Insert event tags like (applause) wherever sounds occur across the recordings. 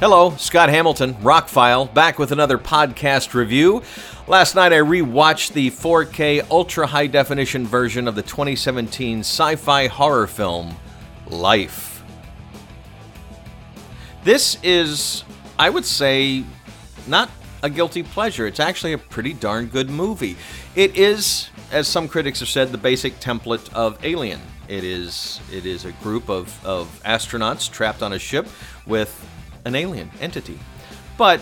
Hello, Scott Hamilton, Rockfile, back with another podcast review. Last night I rewatched the 4K ultra high definition version of the 2017 sci fi horror film Life. This is, I would say, not a guilty pleasure. It's actually a pretty darn good movie. It is, as some critics have said, the basic template of Alien. It is it is a group of, of astronauts trapped on a ship with an alien entity. But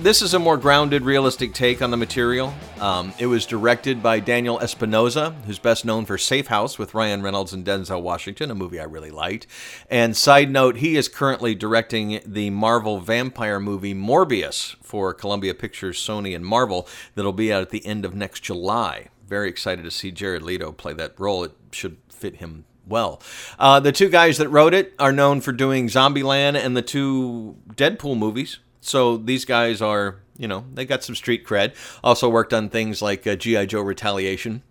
this is a more grounded, realistic take on the material. Um, it was directed by Daniel Espinosa, who's best known for Safe House with Ryan Reynolds and Denzel Washington, a movie I really liked. And side note, he is currently directing the Marvel vampire movie Morbius for Columbia Pictures, Sony, and Marvel that'll be out at the end of next July. Very excited to see Jared Leto play that role. It should fit him well. Uh, the two guys that wrote it are known for doing Zombieland and the two Deadpool movies. So these guys are, you know, they got some street cred. Also worked on things like uh, G.I. Joe Retaliation.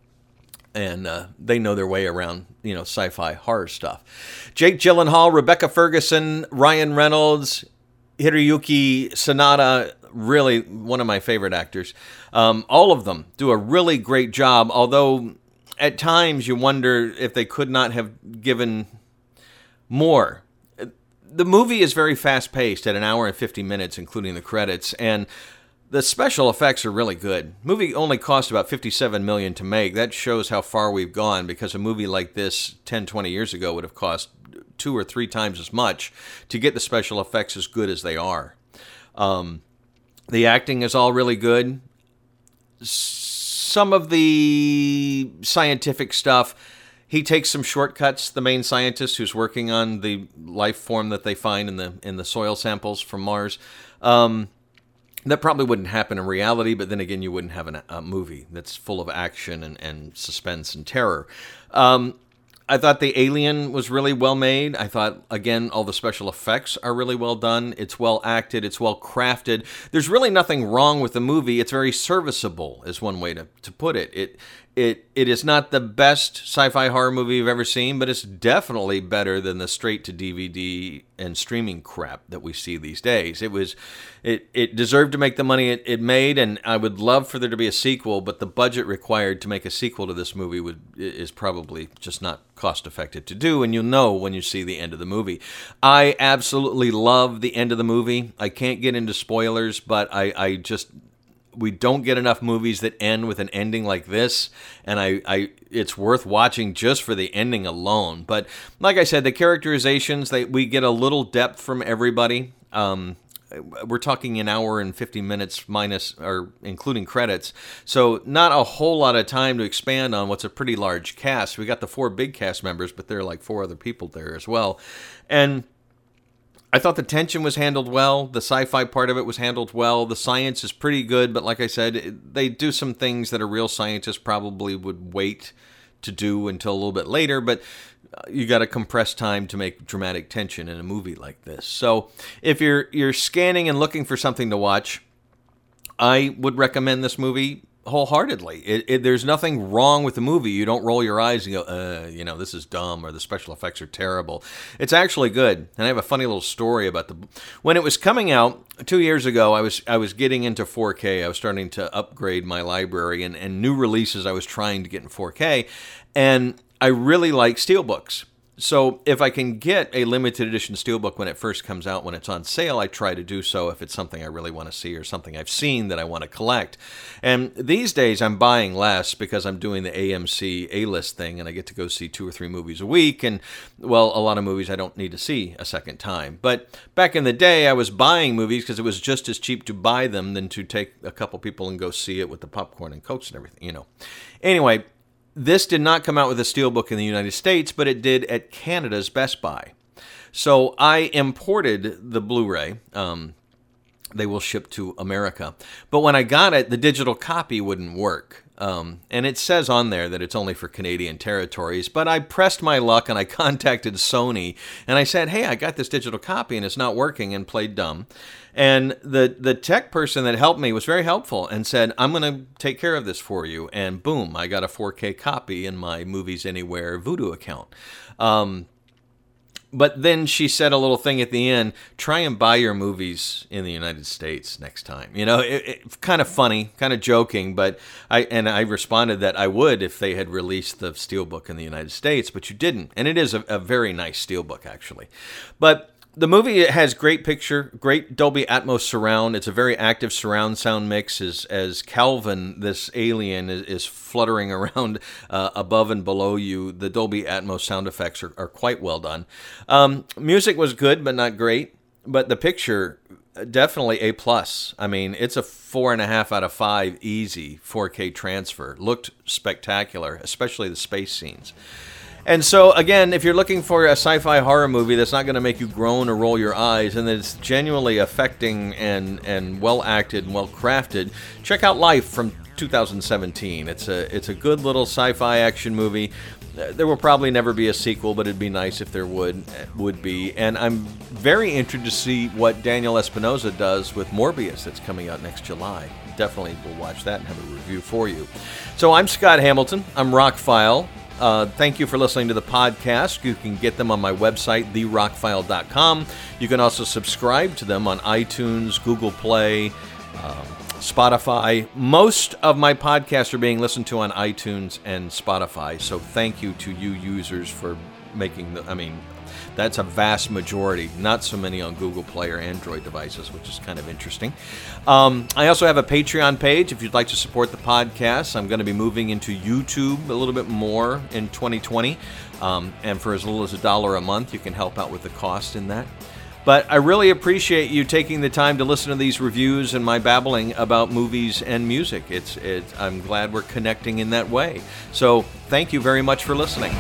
And uh, they know their way around, you know, sci fi horror stuff. Jake Gyllenhaal, Rebecca Ferguson, Ryan Reynolds, Hiroyuki Sanada, really one of my favorite actors. Um, all of them do a really great job, although at times you wonder if they could not have given more. The movie is very fast paced at an hour and 50 minutes, including the credits, and the special effects are really good. Movie only cost about 57 million to make. That shows how far we've gone because a movie like this 10, 20 years ago would have cost two or three times as much to get the special effects as good as they are. Um, the acting is all really good some of the scientific stuff, he takes some shortcuts. The main scientist who's working on the life form that they find in the in the soil samples from Mars. Um, that probably wouldn't happen in reality, but then again, you wouldn't have an, a movie that's full of action and, and suspense and terror. Um, I thought the alien was really well made. I thought again all the special effects are really well done. It's well acted, it's well crafted. There's really nothing wrong with the movie. It's very serviceable is one way to, to put it. It it it is not the best sci-fi horror movie you've ever seen, but it's definitely better than the straight to DVD and streaming crap that we see these days. It was it it deserved to make the money it, it made, and I would love for there to be a sequel, but the budget required to make a sequel to this movie would is probably just not cost effective to do, and you'll know when you see the end of the movie. I absolutely love the end of the movie. I can't get into spoilers, but I, I just we don't get enough movies that end with an ending like this, and I, I it's worth watching just for the ending alone. But like I said, the characterizations they we get a little depth from everybody. Um, we're talking an hour and 50 minutes minus or including credits so not a whole lot of time to expand on what's a pretty large cast we got the four big cast members but there are like four other people there as well and I thought the tension was handled well. The sci fi part of it was handled well. The science is pretty good, but like I said, they do some things that a real scientist probably would wait to do until a little bit later, but uh, you got to compress time to make dramatic tension in a movie like this. So if you're you're scanning and looking for something to watch, I would recommend this movie wholeheartedly. It, it, there's nothing wrong with the movie. You don't roll your eyes and go, uh, you know, this is dumb or the special effects are terrible. It's actually good. And I have a funny little story about the when it was coming out two years ago. I was I was getting into 4K. I was starting to upgrade my library and, and new releases. I was trying to get in 4K, and I really like steelbooks. So if I can get a limited edition steelbook when it first comes out, when it's on sale, I try to do so if it's something I really want to see or something I've seen that I want to collect. And these days I'm buying less because I'm doing the AMC A-list thing and I get to go see two or three movies a week and well, a lot of movies I don't need to see a second time. But back in the day I was buying movies because it was just as cheap to buy them than to take a couple people and go see it with the popcorn and cokes and everything, you know. Anyway, this did not come out with a steelbook in the United States, but it did at Canada's Best Buy. So I imported the Blu ray. Um, they will ship to America. But when I got it, the digital copy wouldn't work. Um, and it says on there that it's only for Canadian territories. But I pressed my luck and I (laughs) contacted Sony and I said, hey, I got this digital copy and it's not working and played dumb. And the, the tech person that helped me was very helpful and said, I'm going to take care of this for you. And boom, I got a 4K copy in my Movies Anywhere Vudu account. Um, but then she said a little thing at the end try and buy your movies in the united states next time. You know it, it, kind of funny kind of joking but i and i responded that i would if they had released the steelbook in the united states but you didn't. And it is a, a very nice steelbook actually. But the movie has great picture, great Dolby Atmos surround. It's a very active surround sound mix as as Calvin, this alien, is, is fluttering (laughs) around uh, above and below you. The Dolby Atmos sound effects are, are quite well done. Um, music was good, but not great. But the picture, definitely a plus. I mean, it's a four and a half out of five, easy 4K transfer. Looked spectacular, especially the space scenes. And so, again, if you're looking for a sci fi horror movie that's not going to make you groan or roll your eyes and that's genuinely affecting and, and well acted and well crafted, check out Life from 2017. It's a, it's a good little sci fi action movie. There will probably never be a sequel, but it'd be nice if there would would be. And I'm very interested to see what Daniel Espinosa does with Morbius that's coming out next July. Definitely will watch that and have a review for you. So I'm Scott Hamilton. I'm Rockfile. Uh, thank you for listening to the podcast. You can get them on my website, therockfile.com. You can also subscribe to them on iTunes, Google Play, um, Spotify. Most of my podcasts are being listened to on iTunes and Spotify. So thank you to you users for making the, I mean, that's a vast majority, not so many on Google Play or Android devices, which is kind of interesting. Um, I also have a Patreon page if you'd like to support the podcast. I'm going to be moving into YouTube a little bit more in 2020. Um, and for as little as a dollar a month, you can help out with the cost in that. But I really appreciate you taking the time to listen to these reviews and my babbling about movies and music. It's, it's I'm glad we're connecting in that way. So thank you very much for listening.